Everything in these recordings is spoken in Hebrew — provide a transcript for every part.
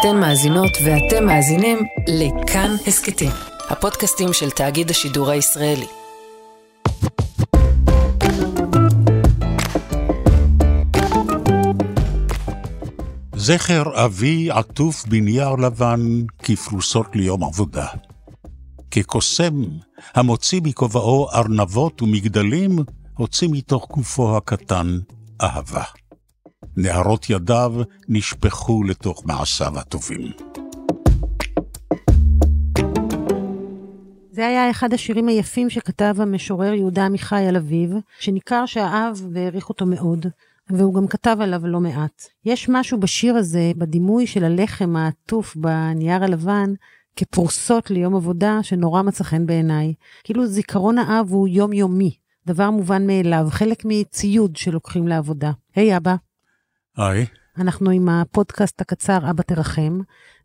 אתן מאזינות ואתם מאזינים לכאן הסכתים, הפודקאסטים של תאגיד השידור הישראלי. זכר אבי עטוף בנייר לבן כפרוסות ליום עבודה. כקוסם המוציא מכובעו ארנבות ומגדלים, הוציא מתוך גופו הקטן אהבה. נהרות ידיו נשפכו לתוך מעשיו הטובים. זה היה אחד השירים היפים שכתב המשורר יהודה עמיחי על אביו, שניכר שאהב והעריך אותו מאוד, והוא גם כתב עליו לא מעט. יש משהו בשיר הזה, בדימוי של הלחם העטוף בנייר הלבן, כפרוסות ליום עבודה, שנורא מצא חן בעיניי. כאילו זיכרון האב הוא יומיומי, דבר מובן מאליו, חלק מציוד שלוקחים לעבודה. היי אבא. היי. אנחנו עם הפודקאסט הקצר אבא תרחם,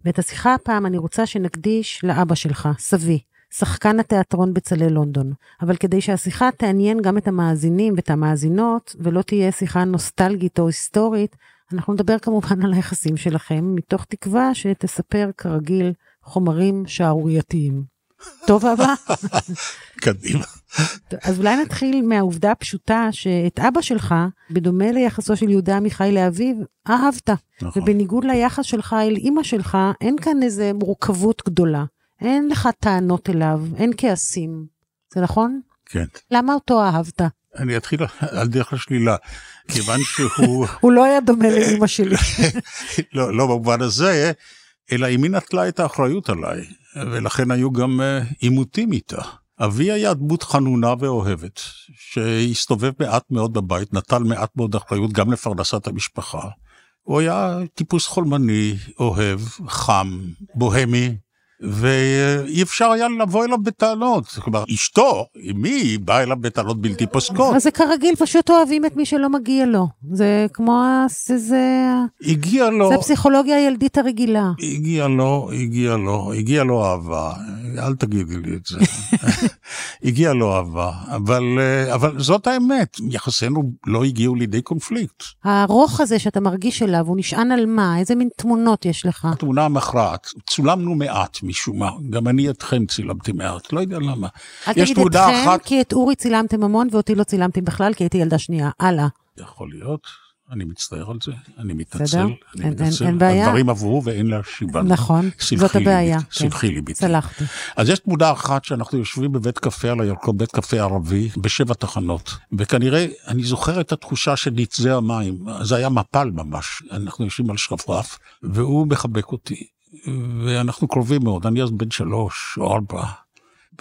ואת השיחה הפעם אני רוצה שנקדיש לאבא שלך, סבי, שחקן התיאטרון בצלאל לונדון. אבל כדי שהשיחה תעניין גם את המאזינים ואת המאזינות, ולא תהיה שיחה נוסטלגית או היסטורית, אנחנו נדבר כמובן על היחסים שלכם, מתוך תקווה שתספר כרגיל חומרים שערורייתיים. טוב אבא? קדימה. אז אולי נתחיל מהעובדה הפשוטה שאת אבא שלך, בדומה ליחסו של יהודה עמיחי לאביו, אהבת. נכון. ובניגוד ליחס שלך אל אימא שלך, אין כאן איזה מורכבות גדולה. אין לך טענות אליו, אין כעסים. זה נכון? כן. למה אותו אהבת? אני אתחיל על דרך השלילה, כיוון שהוא... הוא לא היה דומה לאימא שלי. לא, לא במובן הזה, אלא אמי נטלה את האחריות עליי, ולכן היו גם אה, עימותים איתה. אבי היה דמות חנונה ואוהבת, שהסתובב מעט מאוד בבית, נטל מעט מאוד אחריות גם לפרנסת המשפחה. הוא היה טיפוס חולמני, אוהב, חם, בוהמי, ואי אפשר היה לבוא אליו בטענות. כלומר, אשתו, אמי, באה אליו בטענות בלתי פוסקות. אז זה כרגיל, פשוט אוהבים את מי שלא מגיע לו. זה כמו, זה, זה, הגיע לו, זה הפסיכולוגיה הילדית הרגילה. הגיע לו, הגיע לו, הגיע לו אהבה, אל תגידי לי את זה. הגיע לו אהבה, אבל, אה, אבל זאת האמת, יחסינו לא הגיעו לידי קונפליקט. הרוך הזה שאתה מרגיש אליו, הוא נשען על מה? איזה מין תמונות יש לך? התמונה המכרעת, צולמנו מעט משום מה, גם אני אתכם צילמתי מעט, לא יודע למה. אל תגיד אתכם, אחת- כי את אורי צילמתם המון ואותי לא צילמתם בכלל, כי הייתי ילדה שנייה. הלאה. יכול להיות, אני מצטער על זה, אני מתנצל, בסדר, אני אין- אין- מתנצל. אין בעיה. הדברים עברו ואין להשיבם. נכון, זאת הבעיה. סלחי לי, ביתי. סלחתי. אז יש תמונה אחת שאנחנו יושבים בבית קפה על הירקון, בית קפה ערבי, בשבע תחנות. וכנראה, אני זוכר את התחושה של נצזי המים, זה היה מפל ממש, אנחנו יושבים על שרפרף, והוא מחבק אותי, ואנחנו קרובים מאוד, אני אז בן שלוש או ארבע.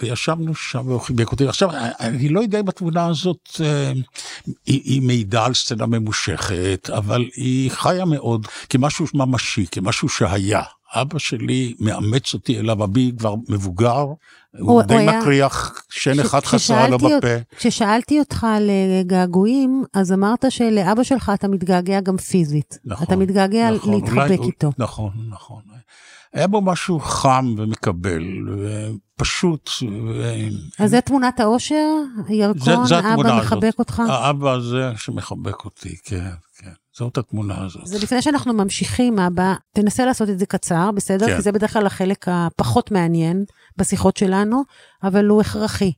וישבנו שם והוא חיבק אותי. עכשיו, אני לא יודע אם התמונה הזאת, אה, היא, היא מעידה על סצנה ממושכת, אבל היא חיה מאוד כמשהו ממשי, כמשהו שהיה. אבא שלי מאמץ אותי אליו, אבי כבר מבוגר, הוא, הוא די היה- מקריח, שן כש- אחד חסרה לו בפה. כששאלתי אותך על אה, געגועים, אז אמרת שלאבא שלך אתה מתגעגע גם פיזית. נכון, אתה מתגעגע נכון, להתחבק אולי- איתו. נכון, נכון. היה בו משהו חם ומקבל, ופשוט. ו- אז זה תמונת האושר? ירקון, זה התמונה אבא הזאת. מחבק אותך? האבא הזה שמחבק אותי, כן, כן. זאת התמונה הזאת. אז לפני שאנחנו ממשיכים, אבא, תנסה לעשות את זה קצר, בסדר? כן. כי זה בדרך כלל החלק הפחות מעניין בשיחות שלנו, אבל הוא הכרחי.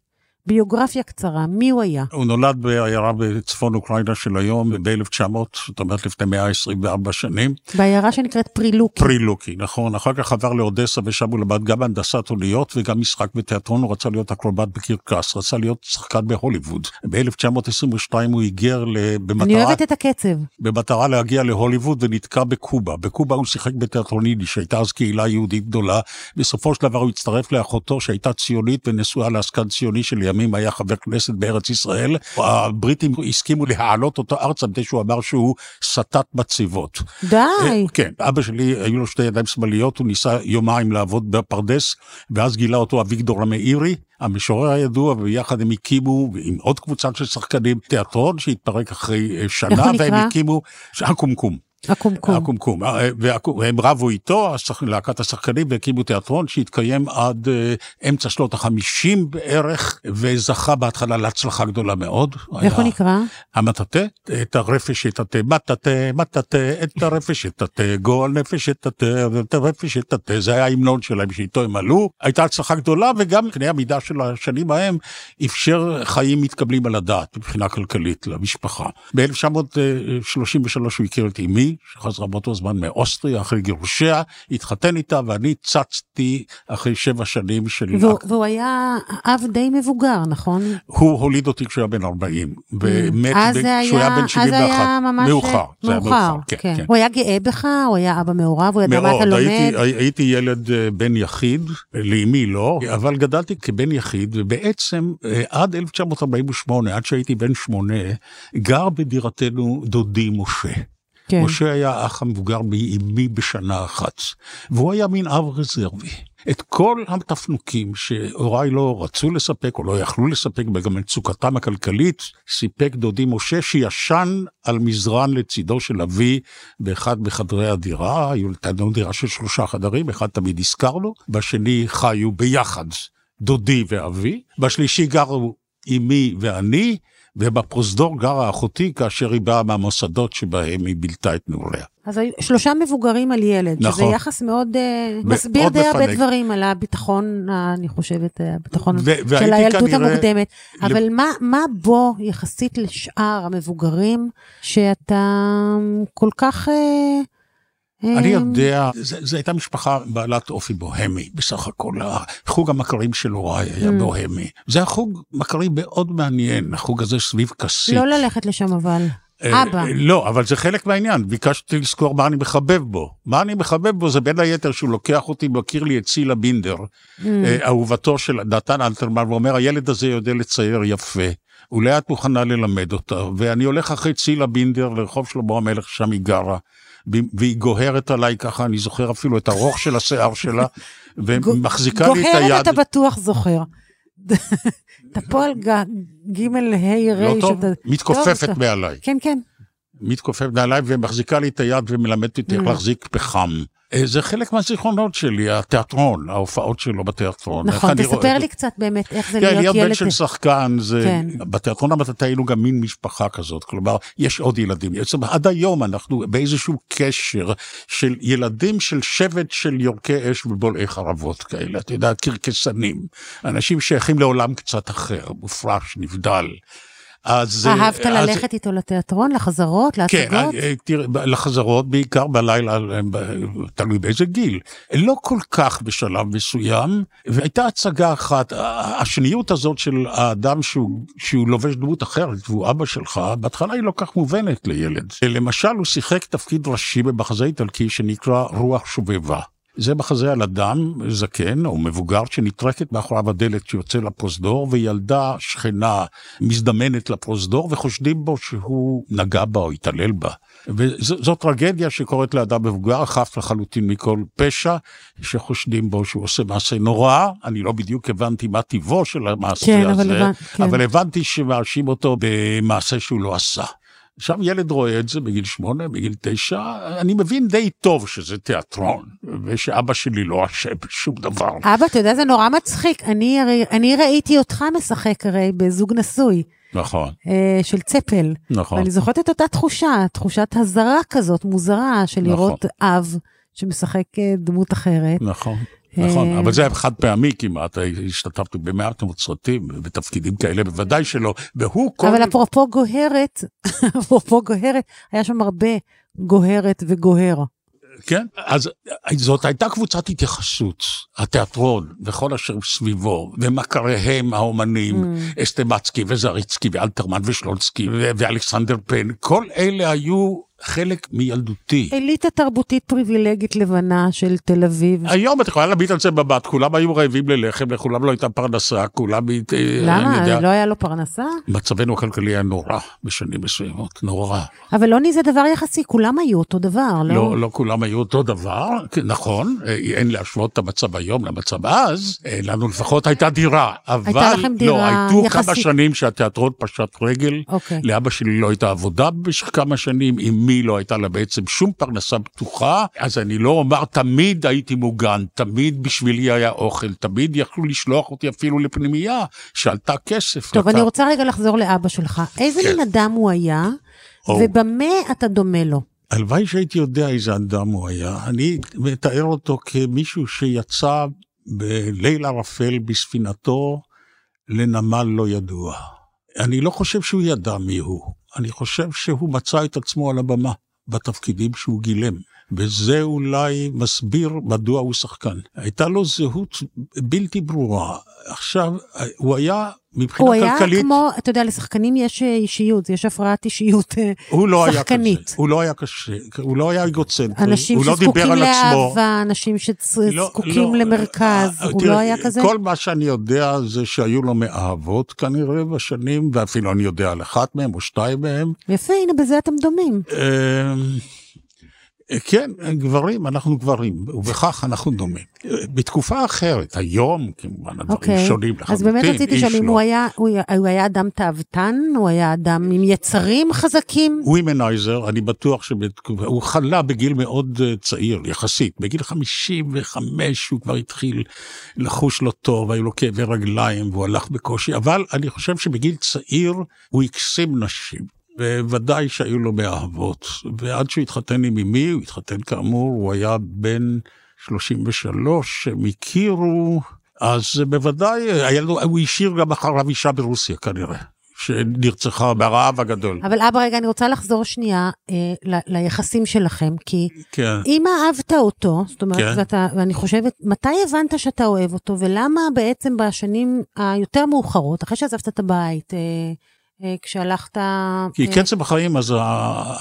ביוגרפיה קצרה, מי הוא היה? הוא נולד בעיירה בצפון אוקראינה של היום, ב-1900, זאת אומרת לפני 124 שנים. בעיירה שנקראת פרילוקי. פרילוקי, נכון. אחר כך עבר לאודסה ושם הוא למד גם הנדסת אוניות וגם משחק בתיאטרון, הוא רצה להיות אקרובט בקרקס, רצה להיות שחקן בהוליווד. ב-1922 הוא היגר ל- אני במטרה, אוהבת את הקצב. במטרה להגיע להוליווד ונתקע בקובה. בקובה הוא שיחק בתיאטרון יידיש, שהייתה אז קהילה יהודית גדולה. בסופו של דבר הוא הצטרף לאחותו שהייתה ציונית ונשואה לעסקן ציוני שלימים היה חבר כנסת בארץ ישראל. הבריטים הסכימו להעלות אותו ארצה מפני שהוא אמר שהוא סטת מצבות. די. כן, אבא שלי, היו לו שתי ידיים שמאליות, הוא ניסה יומיים לעבוד בפרדס, ואז גילה אותו אביגדור המאירי, המשורר הידוע, וביחד הם הקימו, עם עוד קבוצה של שחקנים, תיאטרון שהתפרק אחרי אה, שנה, והם? הקימו, הקומקום. הקומקום. הקומקום. אה, והקו- והם רבו איתו, להקת השחקנים, והקימו תיאטרון שהתקיים עד אה, אמצע שנות החמישים בערך, וזכה בהתחלה להצלחה גדולה מאוד. איך הוא נקרא? המטאטה, את הרפש יטאטה, מטאטה, מטאטה, את הרפש יטאטה, גועל נפש יטאטה, את הרפש יטאטה, זה היה ההמנון שלהם שאיתו הם עלו. הייתה הצלחה גדולה, וגם קנה המידה של השנים ההם אפשר חיים מתקבלים על הדעת מבחינה כלכלית למשפחה. ב-1933 הוא הכיר את אמי, שחזרה באותו זמן מאוסטריה אחרי גירושיה, התחתן איתה, ואני צצתי אחרי שבע שנים של... והוא, והוא היה אב די מבוגר, נכון? הוא הוליד אותי כשהוא היה בן 40, ומת אז ב- זה כשהוא היה בן אז 71. זה היה ממש מאוחר, היה מאוחר, כן, כן. כן. הוא היה גאה בך? הוא היה אבא מעורב? הוא ידע מה אתה מאוד, לומד? הייתי, הי- הייתי ילד אה, בן יחיד, לאמי לא, אבל גדלתי כבן יחיד, ובעצם אה, עד 1948, עד שהייתי בן שמונה, גר בדירתנו דודי משה. כן. משה היה האח המבוגר מאמי בשנה אחת, והוא היה מין אב רזרבי. את כל התפנוקים שהוריי לא רצו לספק או לא יכלו לספק, וגם מצוקתם הכלכלית, סיפק דודי משה שישן על מזרן לצידו של אבי באחד מחדרי הדירה, היו לנו דירה של שלושה חדרים, אחד תמיד הזכרנו, בשני חיו ביחד דודי ואבי, בשלישי גרו אמי ואני, ובפרוזדור גרה אחותי כאשר היא באה מהמוסדות שבהם היא בילתה את נעוריה. אז שלושה מבוגרים על ילד, שזה נכון. יחס מאוד אה, מאוד מסביר די הרבה. דברים על הביטחון, ה- אני חושבת, אה, הביטחון של הילדות כנראה- המוקדמת. אבל מה, מה בו, יחסית לשאר המבוגרים, שאתה כל כך... אה, אני יודע, זו הייתה משפחה בעלת אופי בוהמי, בסך הכל. חוג המכרים של הוריי היה Mm. בוהמי. זה היה חוג מכרים מאוד מעניין, החוג הזה סביב כסית. לא ללכת לשם אבל. אה, אבא. לא, אבל זה חלק מהעניין, ביקשתי לזכור מה אני מחבב בו. מה אני מחבב בו זה בין היתר שהוא לוקח אותי, מכיר לי את צילה בינדר, Mm. אה, אהובתו של נתן אלתרמן, ואומר, הילד הזה יודע לצייר יפה. אולי את מוכנה ללמד אותה, ואני הולך אחרי צילה בינדר לרחוב שלמה המלך, שם היא גרה, והיא גוהרת עליי ככה, אני זוכר אפילו את הרוך של השיער שלה, ומחזיקה לי את היד. גוהרת אתה בטוח זוכר. אתה פה על ג- ה' לא ר' טוב, שאתה... מתכופפת טוב, מעליי. כן, כן. מתכופפת מעליי ומחזיקה לי את היד ומלמדת אותי איך Mm. להחזיק פחם. אה, זה חלק מהזיכרונות שלי, התיאטרון, ההופעות שלו בתיאטרון. נכון, רואה תספר את לי קצת באמת איך זה כן, להיות להיות ילד... בן של שחקן, זה... כן. בתיאטרון המטאטא היינו גם מין משפחה כזאת, כלומר, יש עוד ילדים. בעצם עד היום אנחנו באיזשהו קשר של ילדים של שבט של יורקי אש ובולעי חרבות כאלה, אתה יודע, קרקסנים. אנשים שייכים לעולם קצת אחר, מופרש, נבדל. אז... אהבת אז- ללכת איתו לתיאטרון, לחזרות, כן, להצגות? אה, תראה, ב- לחזרות בעיקר בלילה, אה, תלוי באיזה גיל. לא כל כך בשלב מסוים, והייתה הצגה אחת, השניות הזאת של האדם שהוא, שהוא לובש דמות אחרת, והוא אבא שלך, בהתחלה היא לא כך מובנת לילד. למשל, הוא שיחק תפקיד ראשי במחזה איטלקי שנקרא רוח שובבה. זה מחזה על אדם זקן או מבוגר שנטרקת מאחוריו הדלת שיוצא לפרוזדור, וילדה שכנה מזדמנת לפרוזדור וחושדים בו שהוא נגע בה או התעלל בה. וזו טרגדיה שקורית לאדם מבוגר, חף לחלוטין מכל פשע, שחושדים בו שהוא עושה מעשה נורא. אני לא בדיוק הבנתי מה טיבו של המעשה כן, הזה, אבל הבנ- כן. אבל הבנתי שמאשים אותו במעשה שהוא לא עשה. עכשיו ילד רואה את זה בגיל שמונה, בגיל תשע, אני מבין די טוב שזה תיאטרון, ושאבא שלי לא אשם בשום דבר. אבא, אתה יודע, זה נורא מצחיק. אני, אני ראיתי אותך משחק הרי בזוג נשוי נכון, אה, של צפל. נכון. ואני זוכרת את אותה תחושה, תחושת הזרה כזאת, מוזרה, של נכון. לראות אב שמשחק אה, דמות אחרת. נכון. נכון, אה, אבל זה היה חד פעמי כמעט, השתתפתי במעט מאוד סרטים, בתפקידים כאלה, בוודאי שלא, והוא כל... אבל אפרופו גוהרת, אפרופו גוהרת, היה שם הרבה גוהרת וגוהר. כן, אז זאת הייתה קבוצת התייחסות, התיאטרון וכל אשר סביבו, ומכריהם האומנים, Mm. אסטמצקי וזריצקי ואלתרמן ושלונסקי ואלכסנדר פן, כל אלה היו חלק מילדותי. אליטה תרבותית פריבילגית לבנה של תל אביב. היום את יכולה להביט על זה במבט, כולם היו רעבים ללחם, לכולם לא הייתה פרנסה, כולם... אה, למה? יודע, לא היה לו פרנסה? מצבנו הכלכלי היה נורא בשנים מסוימות, נורא. אבל עוני זה דבר יחסי, כולם היו אותו דבר, לא? לא, לא כולם היו אותו דבר, כן, נכון, אה, אין להשוות את המצב היום למצב אז, אה, לנו לפחות הייתה דירה, אבל לכם לא, דירה הייתו כמה יחסית. שנים שהתיאטרון פשט רגל, אוקיי. לאבא שלי לא הייתה עבודה במשך כמה שנים, עם אמי לא הייתה לה בעצם שום פרנסה בטוחה, אז אני לא אומר תמיד הייתי מוגן, תמיד בשבילי היה אוכל, תמיד יכלו לשלוח אותי אפילו לפנימייה שעלתה כסף. טוב, אתה... אני רוצה רגע לחזור לאבא שלך. איזה כן. מין אדם הוא היה, או. ובמה אתה דומה לו? הלוואי שהייתי יודע איזה אדם הוא היה. אני מתאר אותו כמישהו שיצא בליל ערפל בספינתו לנמל לא ידוע. אני לא חושב שהוא ידע מי הוא, אני חושב שהוא מצא את עצמו על הבמה בתפקידים שהוא גילם. וזה אולי מסביר מדוע הוא שחקן. הייתה לו זהות בלתי ברורה. עכשיו, הוא היה מבחינה הוא היה כלכלית... כמו, אתה יודע, לשחקנים יש אה, אישיות, יש הפרעת אישיות אה, הוא לא היה שחקנית. כזה, הוא לא היה קשה, הוא לא היה אגוצנטרי, אנשים הוא לא שזקוקים דיבר על עצמו. לאהבה, אנשים לא, שזקוקים לא, למרכז, אה, הוא תראה, לא היה כזה? כל מה שאני יודע זה שהיו לו מאהבות כנראה בשנים, ואפילו אני יודע על אחת מהם או שתיים מהם. יפה, הנה, בזה אתם דומים. אה, כן, גברים, אנחנו גברים, ובכך אנחנו דומים. בתקופה אחרת, היום כמובן הדברים אוקיי, שונים לחלוטין, אז באמת רציתי לשאול אם לא. הוא היה, הוא הוא היה אדם תאוותן, הוא היה אדם עם יצרים חזקים? ווימנייזר, אני בטוח שבתקופה, הוא חלה בגיל מאוד אה, צעיר, יחסית. בגיל 55 הוא כבר התחיל לחוש לא טוב, היו לו כאבי רגליים והוא הלך בקושי, אבל אני חושב שבגיל צעיר הוא הקסים נשים. וודאי שהיו לו מאהבות, ועד שהוא התחתן עם אמי, הוא התחתן כאמור, הוא היה בן 33, הם הכירו, אז בוודאי, היה לו, הוא השאיר גם אחריו אישה ברוסיה כנראה, שנרצחה ברעב הגדול. אבל אבא, רגע, אני רוצה לחזור שנייה אה, ל- ליחסים שלכם, כי כן. אם אהבת אותו, זאת אומרת, כן. ואתה, ואני חושבת, מתי הבנת שאתה אוהב אותו, ולמה בעצם בשנים היותר מאוחרות, אחרי שעזבת את הבית, אה, כשהלכת... כי אה, קצב החיים, אז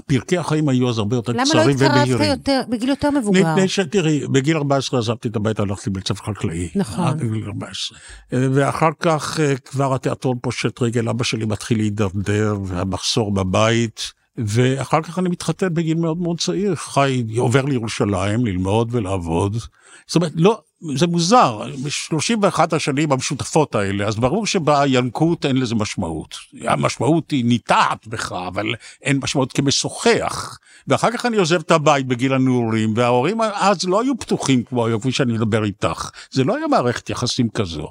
פרקי החיים היו אז הרבה יותר למה לא קצרים התקרבת. יותר, בגיל יותר מבוגר? מפני שתראי, בגיל 14 עזבתי את הבית, הלכתי לבית ספר חקלאי. נכון. עד גיל 14. ואחר כך אה, כבר התיאטרון פושט רגל, אבא שלי מתחיל להידרדר, והמחסור בבית. ואחר כך אני מתחתן בגיל מאוד מאוד צעיר, חי, עובר לירושלים ללמוד ולעבוד. זאת אומרת, לא, זה מוזר, ב-31 השנים המשותפות האלה, אז ברור שבינקות אין לזה משמעות. המשמעות היא ניטעת בך, אבל אין משמעות כמשוחח. ואחר כך אני עוזב את הבית בגיל הנעורים, וההורים אז לא היו פתוחים כמו היום, כפי שאני מדבר איתך. זה לא היה מערכת יחסים כזו.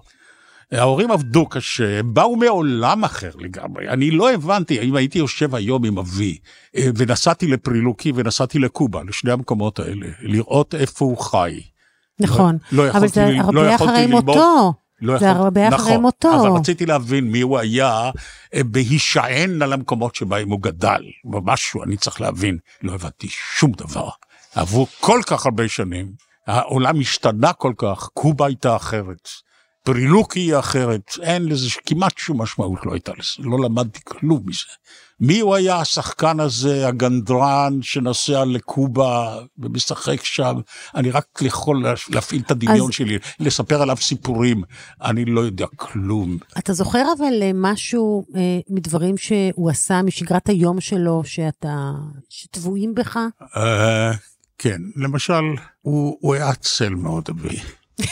ההורים עבדו קשה, הם באו מעולם אחר לגמרי. אני לא הבנתי, אם הייתי יושב היום עם אבי, אה, ונסעתי לפרילוקי ונסעתי לקובה, לשני המקומות האלה, לראות איפה הוא חי. נכון, לא אבל יכולתי זה לא הרבה יכולתי אחרי. מותו. לא זה יכולתי- הרבה אחרי נכון, מותו. אבל רציתי להבין מי הוא היה אה, בהישען על המקומות שבהם הוא גדל. משהו אני צריך להבין. לא הבנתי שום דבר. עברו כל כך הרבה שנים, העולם השתנה כל כך, קובה הייתה אחרת. פרילוקי היא אחרת, אין לזה כמעט שום משמעות לא הייתה לזה, לא למדתי כלום מזה. מי הוא היה השחקן הזה, הגנדרן שנוסע לקובה ומשחק שם? אני רק יכול להפעיל את הדמיון אז- שלי, לספר עליו סיפורים, אני לא יודע כלום. אתה זוכר אבל אה, משהו אה, מדברים שהוא עשה משגרת היום שלו, שאתה, שטבועים בך? אה, כן, למשל, הוא, הוא היה עצל מאוד, אבי.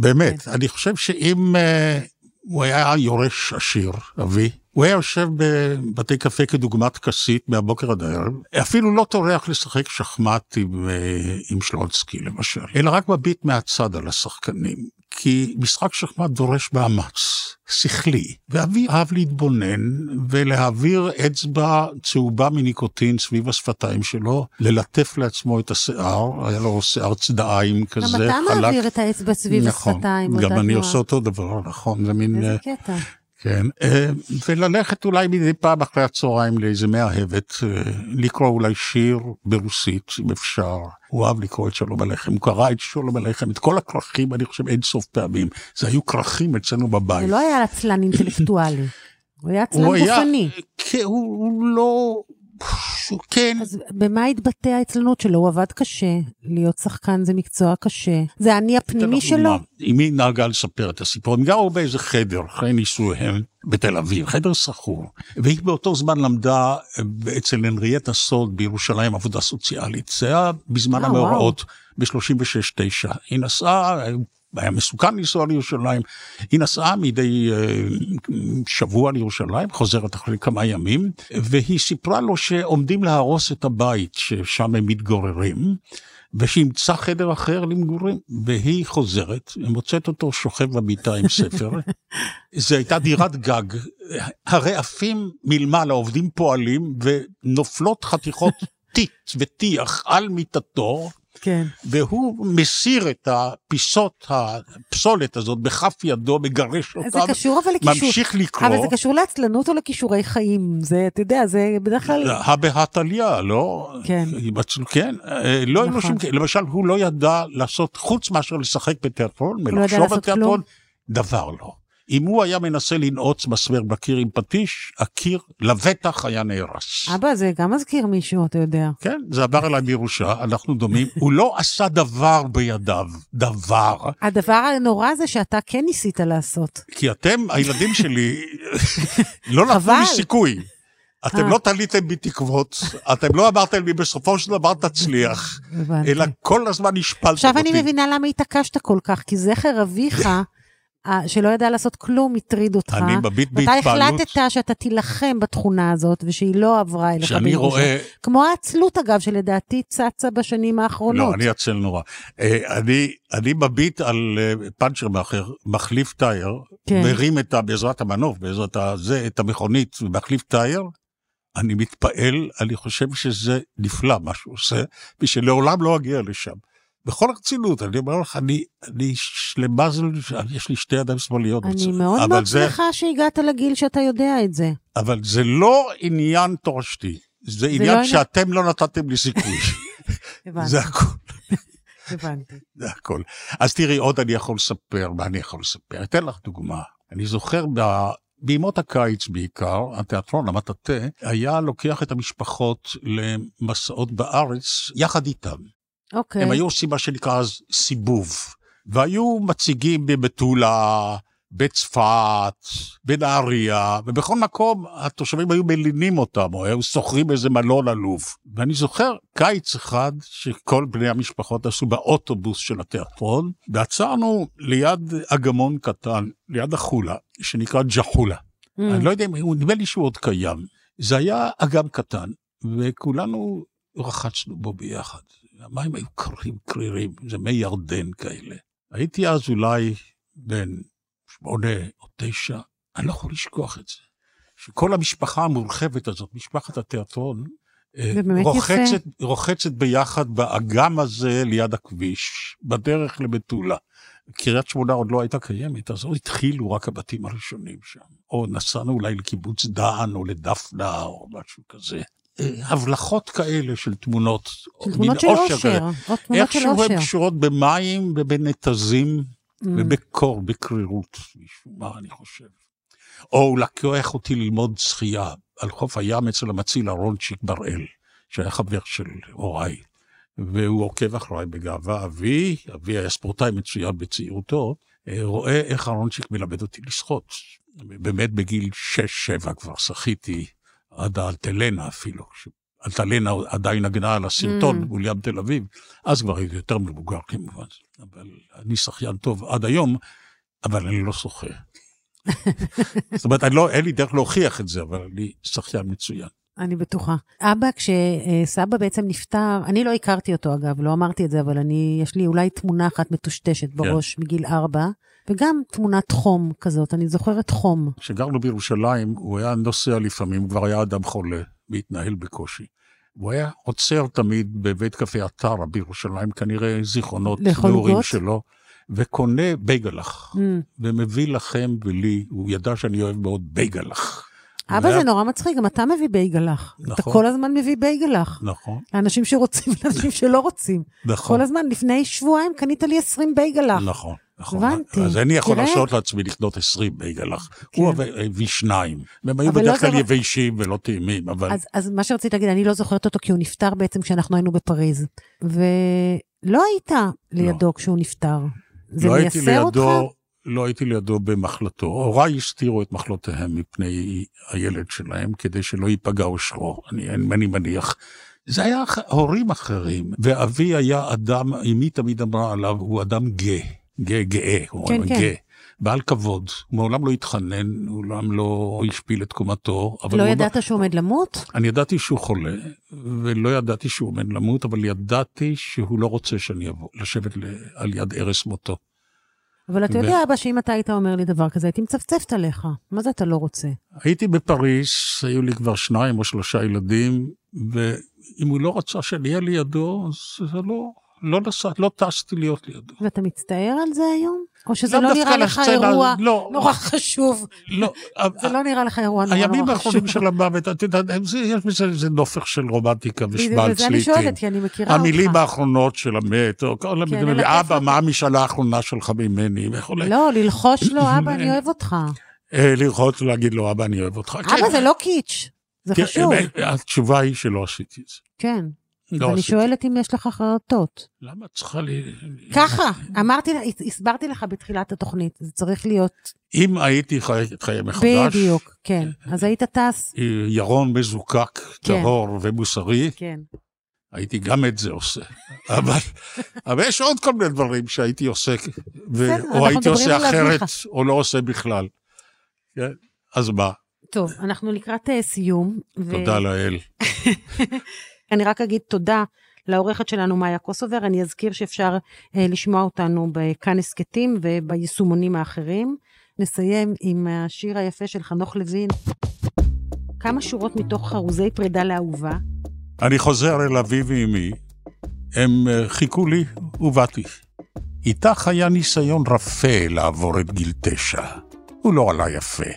באמת, אני חושב שאם אה, הוא היה יורש עשיר, אבי, הוא היה יושב בבתי קפה כדוגמת כסית מהבוקר עד הערב, אפילו לא טורח לשחק שחמט עם, אה, עם שלונסקי למשל, אלא רק מביט מהצד על השחקנים. כי משחק שחמט דורש מאמץ שכלי, ואבי אהב להתבונן ולהעביר אצבע צהובה מניקוטין סביב השפתיים שלו, ללטף לעצמו את השיער, היה לו שיער צדעיים כזה, גם אתה חלק. מעביר את האצבע סביב נכון, השפתיים. גם אותה אני. עושה אותו דבר, נכון, זה מין... איזה אה, קטע. כן, אה, וללכת אולי מדי פעם אחרי הצהריים לאיזה מאהבת, אה, לקרוא אולי שיר ברוסית, אם אפשר. הוא אהב לקרוא את שלום עליכם, הוא קרא את שלום עליכם, את כל הכרכים, אני חושב, אין סוף פעמים. זה היו כרכים אצלנו בבית. זה לא היה עצלן אינטלקטואלי, הוא היה עצלן גופני. כן, הוא הוא לא... הוא כן, אז במה התבטא העצלנות שלו? הוא עבד קשה, להיות שחקן זה מקצוע קשה. זה האני הפנימי שלו? אמי נהגה לספר את הסיפור, הם גרו באיזה חדר אחרי נישואיהם בתל אביב, חדר שכור, והיא באותו זמן למדה אה, אצל הנריאטה סולד בירושלים עבודה סוציאלית. זה היה בזמן אה, המאורעות ב-36-9. היא נסעה, היה מסוכן לנסוע לירושלים. היא נסעה מדי אה, שבוע לירושלים, חוזרת אחרי כמה ימים, והיא סיפרה לו שעומדים להרוס את הבית ששם הם מתגוררים. ושימצא חדר אחר למגורים, והיא חוזרת, מוצאת אותו שוכב במיטה עם ספר. זו הייתה דירת גג, הרעפים מלמעלה עובדים פועלים, ונופלות חתיכות טיט וטיח על מיטתו, כן. והוא מסיר את הפיסות, הפסולת הזאת בכף ידו, מגרש אותם, זה קשור אבל לכישור. ממשיך לקרוא. אבל זה קשור לעצלנות או לכישורי חיים? זה, אתה יודע, זה בדרך כלל... הא בהא תליא, לא? כן. כן, אה, לא נכון. שום... למשל, הוא לא ידע לעשות, חוץ מאשר לשחק בתיאטרון, לא ידע ולחשוב על כלום? דבר לא. אם הוא היה מנסה לנעוץ מסמר בקיר עם פטיש, הקיר לבטח היה נהרס. אבא, זה גם מזכיר מישהו, אתה יודע. כן, זה עבר אליי בירושה, אנחנו דומים. הוא לא עשה דבר בידיו, דבר. הדבר הנורא זה שאתה כן ניסית לעשות. כי אתם, הילדים שלי, לא נתנו. לי סיכוי. אתם אה. לא תליתם בי תקוות, אתם לא אמרתם לי בסופו של דבר תצליח. אלא כל הזמן השפלתם אותי. עכשיו אני מבינה למה התעקשת כל כך, כי זכר אביך, אה, שלא ידע לעשות כלום, הטריד אותך. אני מביט בהתפעלות. החלטת שאתה תילחם בתכונה הזאת, ושהיא לא עברה אליך בירושה. רואה, כמו העצלות, אגב, שלדעתי צצה בשנים האחרונות. לא, אני עצל נורא. אה, אני, אני מביט על אה, פאנצ'רמאכר, מחליף טאייר, כן. מרים את ה... בעזרת המנוף, בעזרת הזה, את המכונית, ומחליף טאייר, אני מתפעל, אני חושב שזה נפלא מה שהוא עושה, ושלעולם לא אגיע לשם. בכל הרצינות, אני אומר לך, אני, אני למזל, יש לי שתי ידיים שמאליות. אני בצד. מאוד מאוד זה- שמחה שהגעת לגיל שאתה יודע את זה. אבל זה לא עניין תורשתי, זה לא עניין עניין- שאתם לא נתתם לי סיכוי. זה הכל. הבנתי. זה הכל. אז תראי, עוד אני יכול לספר, מה אני יכול לספר? אתן לך דוגמה. אני זוכר ב... בימות הקיץ בעיקר, התיאטרון, המטאטה, היה לוקח את המשפחות למסעות בארץ יחד איתם. אוקיי. הם היו עושים מה שנקרא אז סיבוב, והיו מציגים במטולה, בצפת, בנהריה, ובכל מקום התושבים היו מלינים אותם, או היו שוכרים איזה מלון עלוב. ואני זוכר קיץ אחד שכל בני המשפחות עשו באוטובוס של התיאטרון, ועצרנו ליד אגמון קטן, ליד החולה, שנקרא ג'חולה. Mm. אני לא יודע אם הוא, נדמה לי שהוא עוד קיים. זה היה אגם קטן, וכולנו רחצנו בו ביחד. המים היו קרים, קרירים, זה מי ירדן כאלה. הייתי אז אולי בן שמונה או תשע, אני לא יכול לשכוח את זה. שכל המשפחה המורחבת הזאת, משפחת התיאטרון, אה, רוחצת, רוחצת ביחד באגם הזה ליד הכביש, בדרך למטולה. קריית שמונה עוד לא הייתה קיימת, אז עוד התחילו רק הבתים הראשונים שם. או נסענו אולי לקיבוץ דן או לדפנה או משהו כזה. הבלחות כאלה של תמונות. של תמונות של אושר. איכשהו הן. קשורות במים ובנתזים Mm. ובקור, בקרירות, משום מה אני חושב. או לקח אותי ללמוד שחייה על חוף הים אצל המציל אהרונצ'יק בראל, שהיה חבר של הוריי, והוא עוקב אחריי בגאווה. אבי, אבי היה ספורטאי מצוין בצעירותו, אה, רואה איך אהרונצ'יק מלמד אותי לשחות. באמת בגיל 6-7 כבר שחיתי עד האלטלנה אפילו. אלטלנה עדיין נגנה על הסרטון Mm. מול ים תל אביב, אז כבר הייתי יותר מבוגר כמובן, אבל אני שחיין טוב עד היום, אבל אני לא שוחה. זאת אומרת, לא, אין לי דרך להוכיח את זה, אבל אני שחיין מצוין. אני בטוחה. אבא, כשסבא בעצם נפטר, אני לא הכרתי אותו אגב, לא אמרתי את זה, אבל אני, יש לי אולי תמונה אחת מטושטשת בראש מגיל ארבע, וגם תמונת חום כזאת, אני זוכרת חום. כשגרנו בירושלים, הוא היה נוסע לפעמים, כבר היה אדם חולה, והתנהל בקושי. הוא היה עוצר תמיד בבית קפה עטרה בירושלים, כנראה זיכרונות נעורים? שלו, וקונה בייגלח, Mm. ומביא לכם ולי, הוא ידע שאני אוהב מאוד בייגלח. אבא והיה- זה נורא מצחיק, גם אתה מביא בייגלח. אתה נכון. כל הזמן מביא בייגלח. נכון, לאנשים שרוצים ולאנשים שלא רוצים. נכון. כל הזמן, לפני שבועיים קנית לי 20 בייגלח. נכון, נכון. הבנתי. אז אני יכול. להרשות לעצמי לקנות 20 בייגלח. כן. הוא הביא- הביא שניים. והם היו לא בדרך כלל זה- יבשים ולא טעימים, אבל אז, אז מה שרציתי להגיד, אני לא זוכרת אותו כי הוא נפטר בעצם כשאנחנו היינו בפריז. ולא היית לידו כשהוא נפטר. זה לא מייסר אותך? לא הייתי לידו במחלתו. הוריי הסתירו את מחלותיהם מפני הילד שלהם, כדי שלא ייפגע אושרו, אני, אני מניח. זה היה הורים אחרים, ואבי היה אדם, אמי תמיד אמרה עליו, הוא אדם גאה. גאה, גאה, כן, כן. גאה. בעל כבוד, הוא מעולם לא התחנן, הוא מעולם לא השפיל את קומתו. לא ידעת שהוא עומד למות? אני ידעתי שהוא חולה, ולא ידעתי שהוא עומד למות, אבל ידעתי שהוא לא רוצה שאני אבוא לשבת ל- על יד ערש מותו. אבל אתה ו- יודע, אבא, שאם אתה היית אומר לי דבר כזה, הייתי מצפצפת עליך. מה זה אתה לא רוצה? הייתי בפריז, היו לי כבר שניים או שלושה ילדים, ואם הוא לא רצה שאני אהיה לידו, אז זה לא, לא, נסע, לא טסתי להיות לידו. ואתה מצטער על זה היום? או שזה לא דווקא נראה לך אירוע לא. נורא חשוב? לא, זה לא נראה לך אירוע נורא הימים חשוב. האחרונים של המוות, את יודעת, יש בזה איזה נופך של רומנטיקה ושמלץ וזה אני. שואלת, כי אני מכירה אותך. המילים האחרונות של המת, או כל כן, המילים, ללטף אבא. מה המשאלה האחרונה שלך ממני, וכולי. לא, ללחוש לו, אבא, אני אוהב אותך. אה, לראות ולהגיד לו, אבא, אני אוהב אותך. אבא, זה לא קיץ', זה כן, חשוב. אה, התשובה היא שלא עשיתי את זה. כן. לא ואני עשיתי. שואלת אם יש לך חרטות. למה את צריכה לי... ככה, אמרתי, הסברתי לך בתחילת התוכנית, זה צריך להיות אם הייתי חי את חיי מחדש, בדיוק, כן. אז היית טס, אה, ירון מזוקק, כן. טהור ומוסרי, כן. הייתי גם את זה עושה. אבל, אבל יש עוד כל מיני דברים שהייתי עושה, ו... או הייתי עושה אחרת, עצמך. או לא עושה בכלל. כן? אז מה? טוב, אנחנו לקראת אה, סיום. ו- תודה לאל. אני רק אגיד תודה לעורכת שלנו, מאיה קוסובר. אני אזכיר שאפשר אה, לשמוע אותנו בכאן הסכתים וביישומונים האחרים. נסיים עם השיר היפה של חנוך לוין. כמה שורות מתוך חרוזי פרידה לאהובה. אני חוזר אל אבי ואמי, הם אה, חיכו לי ובאתי. איתך היה ניסיון רפה לעבור את גיל תשע. הוא לא עלה יפה.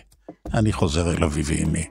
אני חוזר אל אבי ואמי.